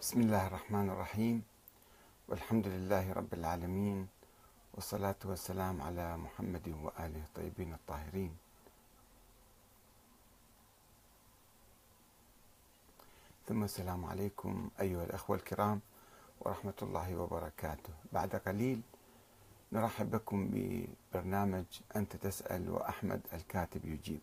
بسم الله الرحمن الرحيم. والحمد لله رب العالمين والصلاة والسلام على محمد وآله الطيبين الطاهرين. ثم السلام عليكم أيها الأخوة الكرام ورحمة الله وبركاته. بعد قليل نرحب بكم ببرنامج أنت تسأل وأحمد الكاتب يجيب.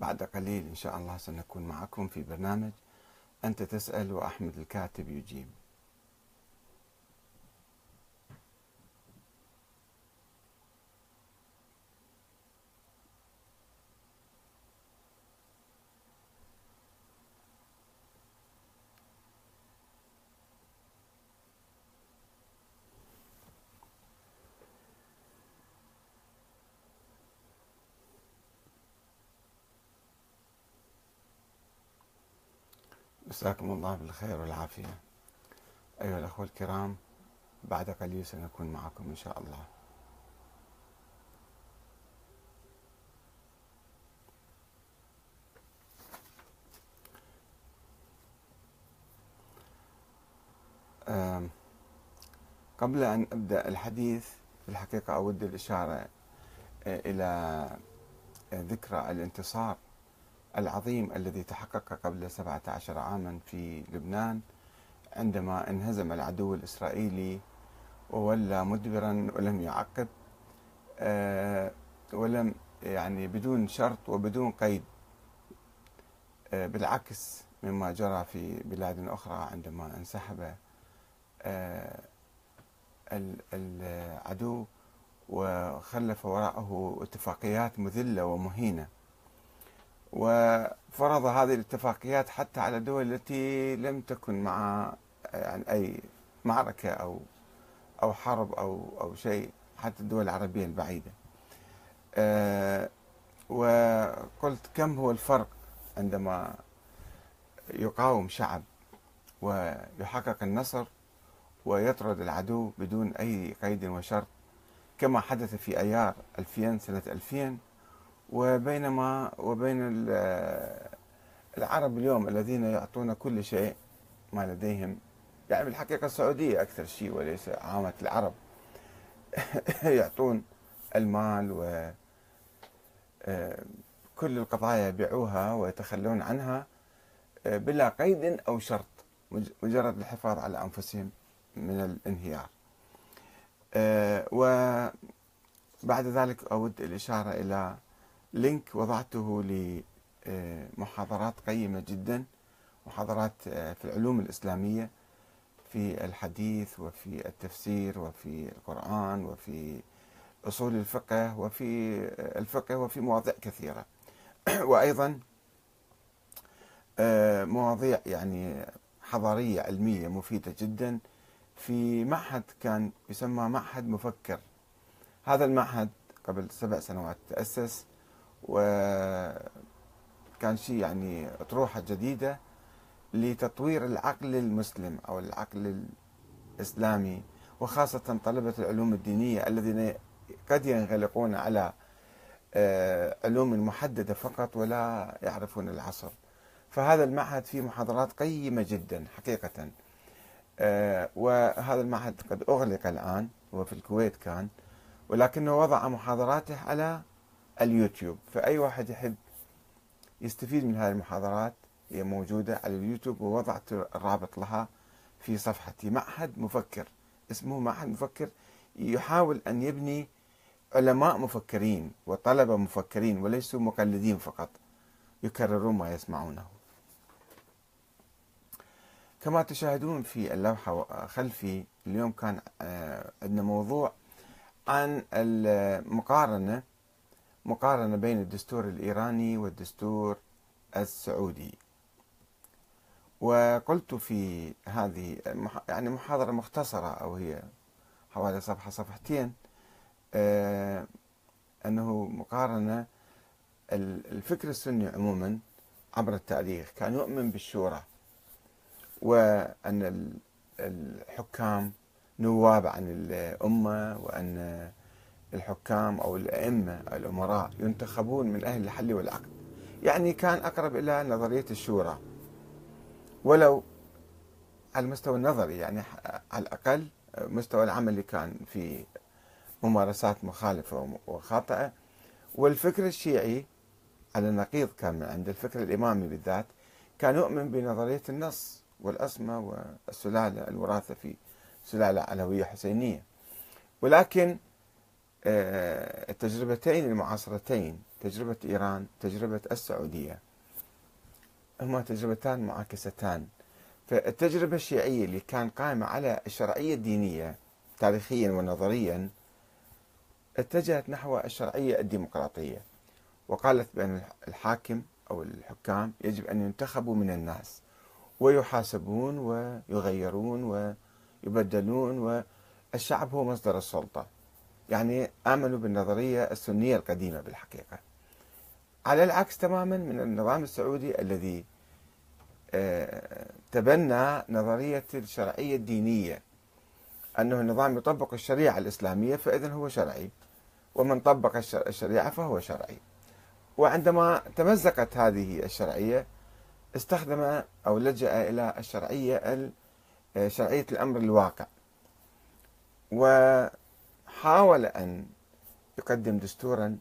بعد قليل إن شاء الله سنكون معكم في برنامج أنت تسأل وأحمد الكاتب يجيب. مساكم الله بالخير والعافية. أيها الأخوة الكرام بعد قليل سنكون معكم إن شاء الله. قبل أن أبدأ الحديث في الحقيقة أود الإشارة إلى ذكرى الانتصار. العظيم الذي تحقق قبل 17 عاما في لبنان عندما انهزم العدو الإسرائيلي وولى مدبرا ولم يعقب آه، ولم يعني بدون شرط وبدون قيد آه، بالعكس مما جرى في بلاد أخرى عندما انسحب آه، العدو وخلف وراءه اتفاقيات مذلة ومهينة. وفرض هذه الاتفاقيات حتى على الدول التي لم تكن مع يعني أي معركة أو أو حرب أو أو شيء حتى الدول العربية البعيدة. أه وقلت كم هو الفرق عندما يقاوم شعب ويحقق النصر ويطرد العدو بدون أي قيد وشرط كما حدث في أيار 2000 سنة 2000 وبينما وبين العرب اليوم الذين يعطون كل شيء ما لديهم. يعني بالحقيقة السعودية أكثر شيء وليس عامة العرب يعطون المال و آه، كل القضايا يبيعوها ويتخلون عنها آه، بلا قيد أو شرط مجرد الحفاظ على أنفسهم من الانهيار. آه، وبعد ذلك أود الإشارة إلى لينك وضعته لمحاضرات قيمة جدا محاضرات آه، في العلوم الإسلامية في الحديث وفي التفسير وفي القرآن وفي أصول الفقه وفي الفقه وفي مواضيع كثيرة. وأيضا آه، مواضيع يعني حضارية علمية مفيدة جدا. في معهد كان يسمى معهد مفكر. هذا المعهد قبل سبع سنوات تأسس. وكان شيء يعني أطروحة جديدة لتطوير العقل المسلم أو العقل الإسلامي وخاصة طلبة العلوم الدينية الذين قد ينغلقون على آه، علوم محددة فقط ولا يعرفون العصر. فهذا المعهد فيه محاضرات قيمة جدا حقيقة. آه، وهذا المعهد قد أغلق الآن هو في الكويت كان ولكنه وضع محاضراته على اليوتيوب. فأي واحد يحب يستفيد من هذه المحاضرات هي موجودة على اليوتيوب ووضعت الرابط لها في صفحتي. معهد مفكر اسمه معهد مفكر يحاول أن يبني علماء مفكرين وطلبة مفكرين وليسوا مقلدين فقط يكررون ما يسمعونه. كما تشاهدون في اللوحة خلفي اليوم كان آه، عندنا موضوع عن المقارنة مقارنة بين الدستور الإيراني والدستور السعودي. وقلت في هذه يعني محاضرة مختصرة أو هي حوالي صفحة صفحتين آه، أنه مقارنة الفكر السني عموما عبر التاريخ كان يؤمن بالشورى وأن الحكام نواب عن الأمة وأن الحكام أو الأئمة الأمراء ينتخبون من أهل الحل والعقد. يعني كان أقرب إلى نظرية الشورى. ولو على المستوى النظري يعني على الأقل مستوى العمل كان في ممارسات مخالفة وخاطئة. والفكر الشيعي على النقيض كان من عند الفكر الإمامي بالذات كان يؤمن بنظرية النص والأسمة والسلالة الوراثة في سلالة علوية حسينية. ولكن التجربتين المعاصرتين تجربة إيران تجربة السعودية. هما تجربتان معاكستان. فالتجربة الشيعية اللي كان قائمة على الشرعية الدينية تاريخيا ونظريا اتجهت نحو الشرعية الديمقراطية. وقالت بأن الحاكم أو الحكام يجب أن ينتخبوا من الناس ويحاسبون ويغيرون ويبدلون والشعب هو مصدر السلطة. يعني آمنوا بالنظرية السنية القديمة بالحقيقة. على العكس تماما من النظام السعودي الذي آه، تبنى نظرية الشرعية الدينية. أنه النظام يطبق الشريعة الإسلامية فإذا هو شرعي ومن طبق الشريعة فهو شرعي. وعندما تمزقت هذه الشرعية استخدم أو لجأ إلى الشرعية آه، شرعية الأمر الواقع. وحاول أن يقدم دستورا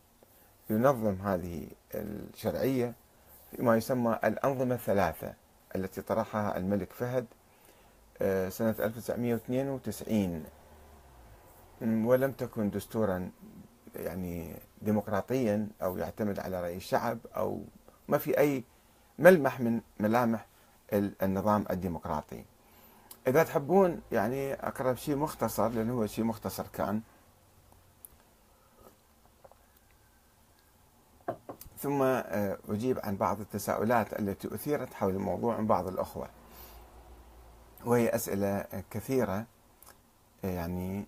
ينظم هذه الشرعية فيما يسمى الأنظمة الثلاثة التي طرحها الملك فهد آه، سنة 1992 ولم تكن دستورا يعني ديمقراطيا أو يعتمد على رأي الشعب أو ما في أي ملمح من ملامح النظام الديمقراطي. إذا تحبون يعني أقرب شيء مختصر لأنه هو شيء مختصر كان ثم آه، أجيب عن بعض التساؤلات التي أثيرت حول الموضوع من بعض الأخوة. وهي أسئلة كثيرة يعني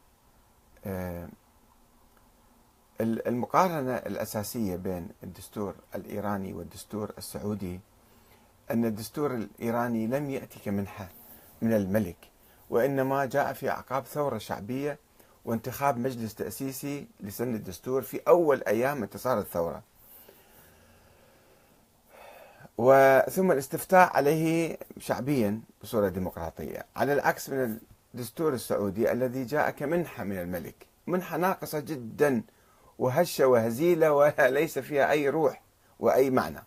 آه، المقارنة الأساسية بين الدستور الإيراني والدستور السعودي أن الدستور الإيراني لم يأتي كمنحة من الملك وإنما جاء في أعقاب ثورة شعبية وانتخاب مجلس تأسيسي لسن الدستور في أول أيام انتصار الثورة. وثم الاستفتاء عليه شعبيا بصورة ديمقراطية. على العكس من الدستور السعودي الذي جاء كمنحة من الملك. منحة ناقصة جدا وهشة وهزيلة وليس فيها أي روح وأي معنى.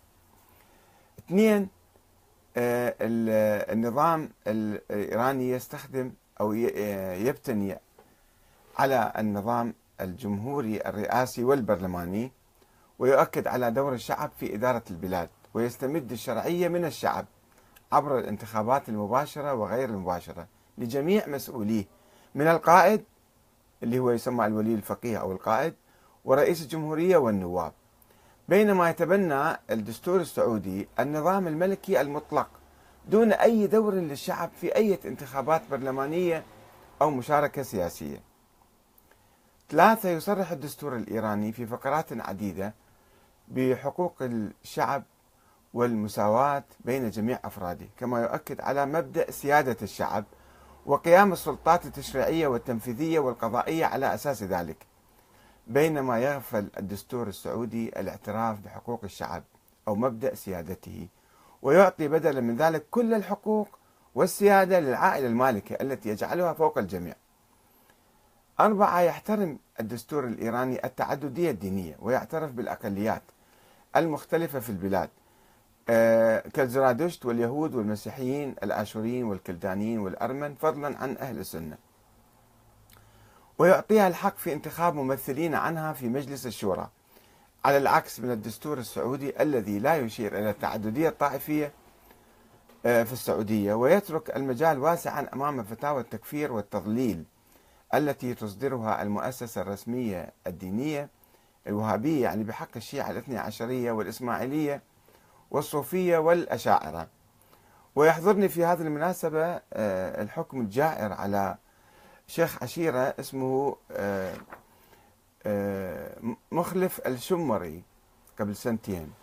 اثنين آه، النظام الإيراني يستخدم أو يبتني على النظام الجمهوري الرئاسي والبرلماني ويؤكد على دور الشعب في إدارة البلاد. ويستمد الشرعية من الشعب عبر الانتخابات المباشرة وغير المباشرة لجميع مسؤوليه. من القائد اللي هو يسمى الولي الفقيه أو القائد ورئيس الجمهورية والنواب. بينما يتبنى الدستور السعودي النظام الملكي المطلق دون أي دور للشعب في أي انتخابات برلمانية أو مشاركة سياسية. ثلاثة يصرح الدستور الإيراني في فقرات عديدة بحقوق الشعب والمساواة بين جميع أفراده كما يؤكد على مبدأ سيادة الشعب وقيام السلطات التشريعية والتنفيذية والقضائية على أساس ذلك بينما يغفل الدستور السعودي الاعتراف بحقوق الشعب أو مبدأ سيادته ويعطي بدلا من ذلك كل الحقوق والسيادة للعائلة المالكة التي يجعلها فوق الجميع. أربعة يحترم الدستور الإيراني التعددية الدينية ويعترف بالأقليات المختلفة في البلاد كالزرادشت واليهود والمسيحيين الآشوريين والكلدانيين والأرمن فضلا عن أهل السنة. ويعطيها الحق في انتخاب ممثلين عنها في مجلس الشورى على العكس من الدستور السعودي الذي لا يشير إلى التعددية الطائفية آه، في السعودية ويترك المجال واسعا أمام فتاوى التكفير والتضليل التي تصدرها المؤسسة الرسمية الدينية الوهابية يعني بحق الشيعة الاثني عشرية والإسماعيلية والصوفية والأشاعرة. ويحضرني في هذه المناسبة آه، الحكم الجائر على شيخ عشيرة اسمه آه، آه، مخلف الشمري قبل سنتين.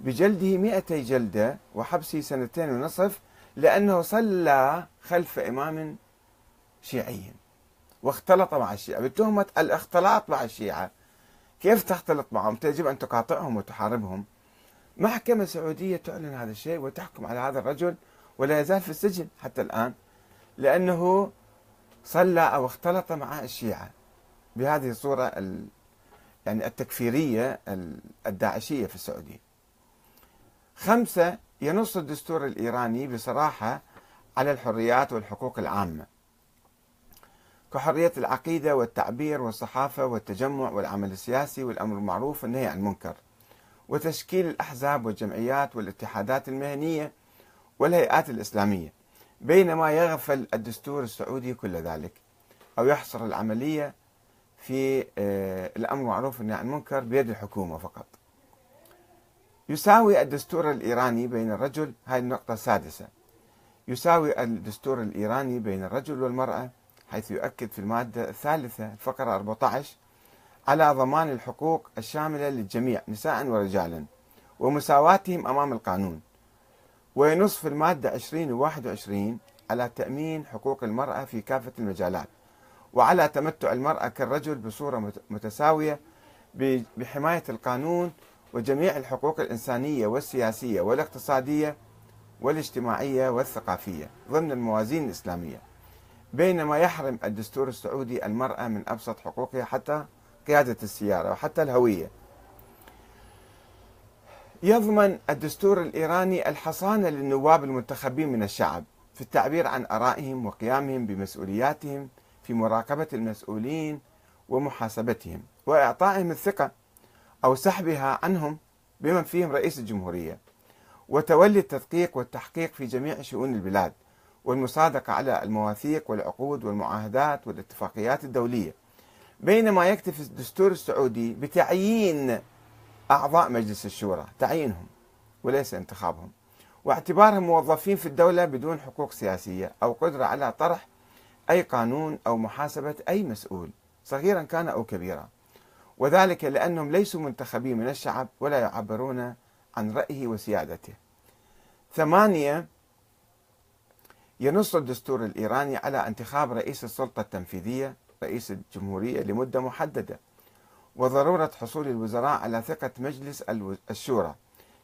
بجلده مئتي جلدة وحبسه سنتين ونصف لأنه صلى خلف إمام شيعي واختلط مع الشيعة. بتهمة الاختلاط مع الشيعة. كيف تختلط معهم؟ يجب أن تقاطعهم وتحاربهم. محكمة سعودية تعلن هذا الشيء وتحكم على هذا الرجل ولا يزال في السجن حتى الآن لأنه صلى أو اختلط مع الشيعة بهذه الصورة يعني التكفيرية الداعشية في السعودية. خمسة ينص الدستور الإيراني بصراحة على الحريات والحقوق العامة. كحرية العقيدة والتعبير والصحافة والتجمع والعمل السياسي والأمر المعروف والنهي عن المنكر. وتشكيل الأحزاب والجمعيات والاتحادات المهنية والهيئات الإسلامية بينما يغفل الدستور السعودي كل ذلك أو يحصر العملية في آه، الأمر المعروف والنهي عن المنكر بيد الحكومة فقط. يساوي الدستور الإيراني بين الرجل هاي النقطة السادسة يساوي الدستور الإيراني بين الرجل والمرأة حيث يؤكد في المادة الثالثة الفقرة 14 على ضمان الحقوق الشاملة للجميع نساء ورجالا ومساواتهم أمام القانون. وينص في المادة 20 و 21 على تأمين حقوق المرأة في كافة المجالات. وعلى تمتع المرأة كالرجل بصورة متساوية بحماية القانون وجميع الحقوق الإنسانية والسياسية والاقتصادية والاجتماعية والثقافية ضمن الموازين الإسلامية. بينما يحرم الدستور السعودي المرأة من أبسط حقوقها حتى قيادة السيارة وحتى الهوية. يضمن الدستور الإيراني الحصانة للنواب المنتخبين من الشعب في التعبير عن آرائهم وقيامهم بمسؤولياتهم في مراقبة المسؤولين ومحاسبتهم وإعطائهم الثقة أو سحبها عنهم بمن فيهم رئيس الجمهورية وتولي التدقيق والتحقيق في جميع شؤون البلاد والمصادقة على المواثيق والعقود والمعاهدات والاتفاقيات الدولية. بينما يكتفي الدستور السعودي بتعيين أعضاء مجلس الشورى تعيينهم وليس انتخابهم. واعتبارهم موظفين في الدولة بدون حقوق سياسية أو قدرة على طرح أي قانون أو محاسبة أي مسؤول صغيرا كان أو كبيرا. وذلك لأنهم ليسوا منتخبين من الشعب ولا يعبرون عن رأيه وسيادته. ثمانية ينص الدستور الإيراني على انتخاب رئيس السلطة التنفيذية رئيس الجمهورية لمدة محددة وضرورة حصول الوزراء على ثقة مجلس الشورى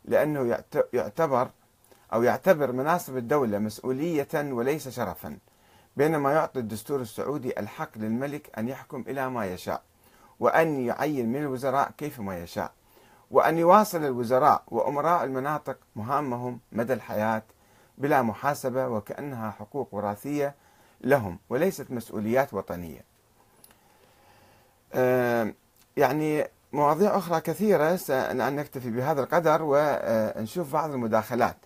لأنه يعتبر أو يعتبر مناصب الدولة مسؤولية وليس شرفا بينما يعطي الدستور السعودي الحق للملك أن يحكم إلى ما يشاء وأن يعين من الوزراء كيفما يشاء وأن يواصل الوزراء وأمراء المناطق مهامهم مدى الحياة بلا محاسبة وكأنها حقوق وراثية لهم وليست مسؤوليات وطنية. يعني مواضيع أخرى كثيرة سأن نكتفي بهذا القدر ونشوف بعض المداخلات.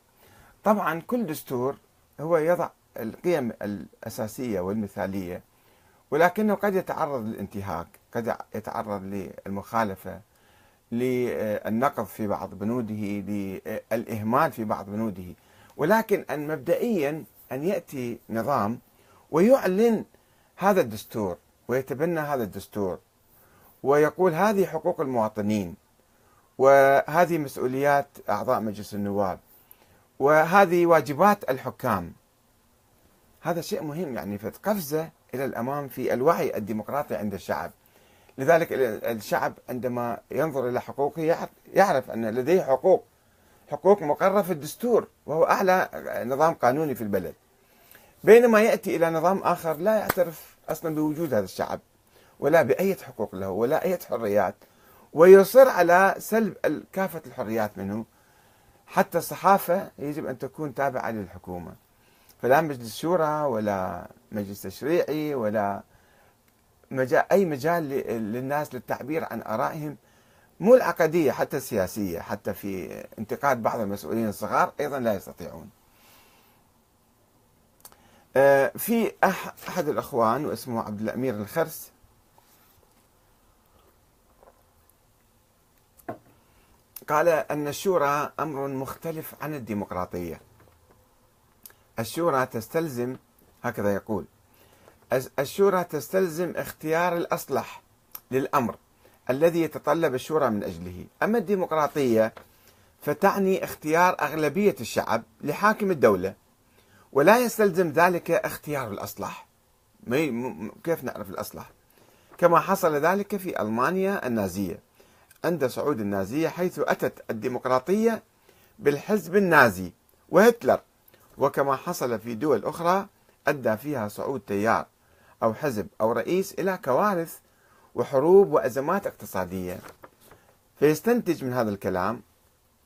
طبعا كل دستور هو يضع القيم الأساسية والمثالية ولكنه قد يتعرض للانتهاك قد يتعرض للمخالفة للنقض في بعض بنوده للإهمال في بعض بنوده. ولكن أن مبدئيا أن يأتي نظام ويعلن هذا الدستور ويتبنى هذا الدستور ويقول هذه حقوق المواطنين وهذه مسؤوليات أعضاء مجلس النواب وهذه واجبات الحكام. هذا شيء مهم يعني قفزة إلى الأمام في الوعي الديمقراطي عند الشعب. لذلك الشعب عندما ينظر إلى حقوقه يعرف أن لديه حقوق حقوق مقررة في الدستور وهو أعلى نظام قانوني في البلد. بينما يأتي إلى نظام آخر لا يعترف أصلا بوجود هذا الشعب. ولا بأي حقوق له ولا أي حريات. ويصر على سلب كافة الحريات منه. حتى الصحافة يجب أن تكون تابعة للحكومة. فلا مجلس شورى ولا مجلس تشريعي ولا مجال أي مجال للناس للتعبير عن آرائهم. مو العقدية حتى السياسية حتى في انتقاد بعض المسؤولين الصغار أيضا لا يستطيعون. آه، في أحد الأخوان واسمه عبد الأمير الخرس قال أن الشورى أمر مختلف عن الديمقراطية. الشورى تستلزم هكذا يقول الشورى تستلزم اختيار الأصلح للأمر الذي يتطلب الشورى من أجله. أما الديمقراطية فتعني اختيار أغلبية الشعب لحاكم الدولة ولا يستلزم ذلك اختيار الأصلح. كيف نعرف الأصلح؟ كما حصل ذلك في ألمانيا النازية. عند صعود النازية حيث أتت الديمقراطية بالحزب النازي وهتلر. وكما حصل في دول أخرى أدى فيها صعود تيار أو حزب أو رئيس إلى كوارث وحروب وأزمات اقتصادية. فيستنتج من هذا الكلام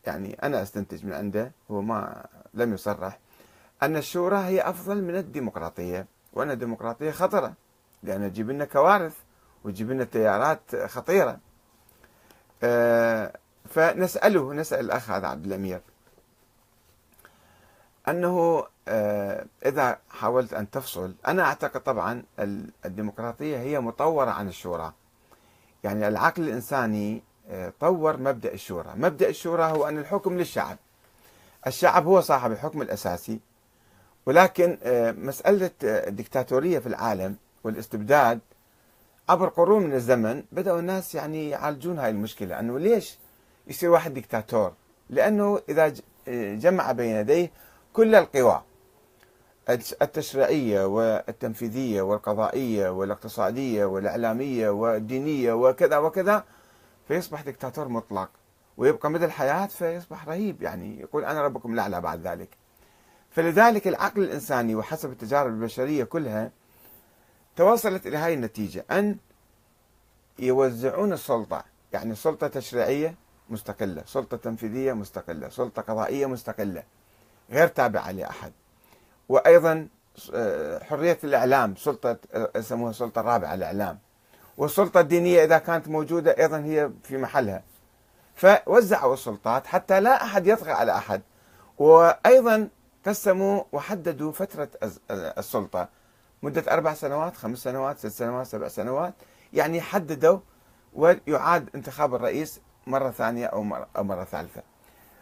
يعني أنا أستنتج من عنده هو ما لم يصرح أن الشورى هي أفضل من الديمقراطية وأن الديمقراطية خطرة لأن تجيب لنا كوارث وتجيب لنا تيارات خطيرة. فنسأله نسأل الأخ هذا عبد الأمير. أنه آه، إذا حاولت أن تفصل أنا أعتقد طبعا الديمقراطية هي مطورة عن الشورى. يعني العقل الإنساني آه، طور مبدأ الشورى. مبدأ الشورى هو أن الحكم للشعب. الشعب هو صاحب الحكم الأساسي. ولكن مسألة الدكتاتورية في العالم والاستبداد عبر قرون من الزمن بدأوا الناس يعني يعالجون هاي المشكلة أنه ليش يصير واحد دكتاتور لأنه إذا جمع بين يديه كل القوى التشريعية والتنفيذية والقضائية والاقتصادية والإعلامية والدينية وكذا وكذا فيصبح دكتاتور مطلق ويبقى مدى الحياة فيصبح رهيب يعني يقول أنا ربكم الأعلى بعد ذلك. فلذلك العقل الإنساني وحسب التجارب البشرية كلها توصلت إلى هذه النتيجة أن يوزعون السلطة يعني سلطة تشريعية مستقلة سلطة تنفيذية مستقلة سلطة قضائية مستقلة غير تابعة لأحد. وأيضا آه، حرية الإعلام سلطة آه، يسموها السلطة الرابعة الإعلام. والسلطة الدينية إذا كانت موجودة أيضا هي في محلها. فوزعوا السلطات حتى لا أحد يطغى على أحد. وأيضا قسموا وحددوا فترة السلطة. مدة أربع سنوات خمس سنوات ست سنوات سبع سنوات. يعني حددوا ويعاد انتخاب الرئيس مرة ثانية أو مرة, أو مرة ثالثة.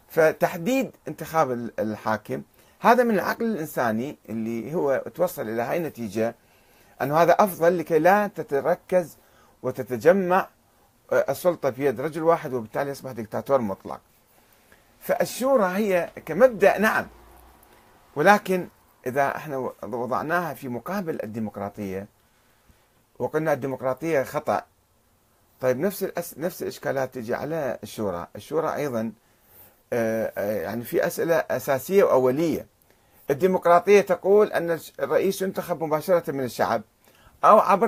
فتحديد انتخاب الحاكم هذا من العقل الإنساني اللي هو توصل إلى هاي النتيجة أنه هذا أفضل لكي لا تتركز وتتجمع آه، السلطة في يد رجل واحد وبالتالي يصبح دكتاتور مطلق. فالشورى هي كمبدأ نعم. ولكن إذا إحنا وضعناها في مقابل الديمقراطية وقلنا الديمقراطية خطأ. طيب نفس الأس... نفس الإشكالات تجي على الشورى. الشورى أيضا آه، آه، يعني في أسئلة أساسية وأولية. الديمقراطية تقول أن الرئيس ينتخب مباشرة من الشعب أو عبر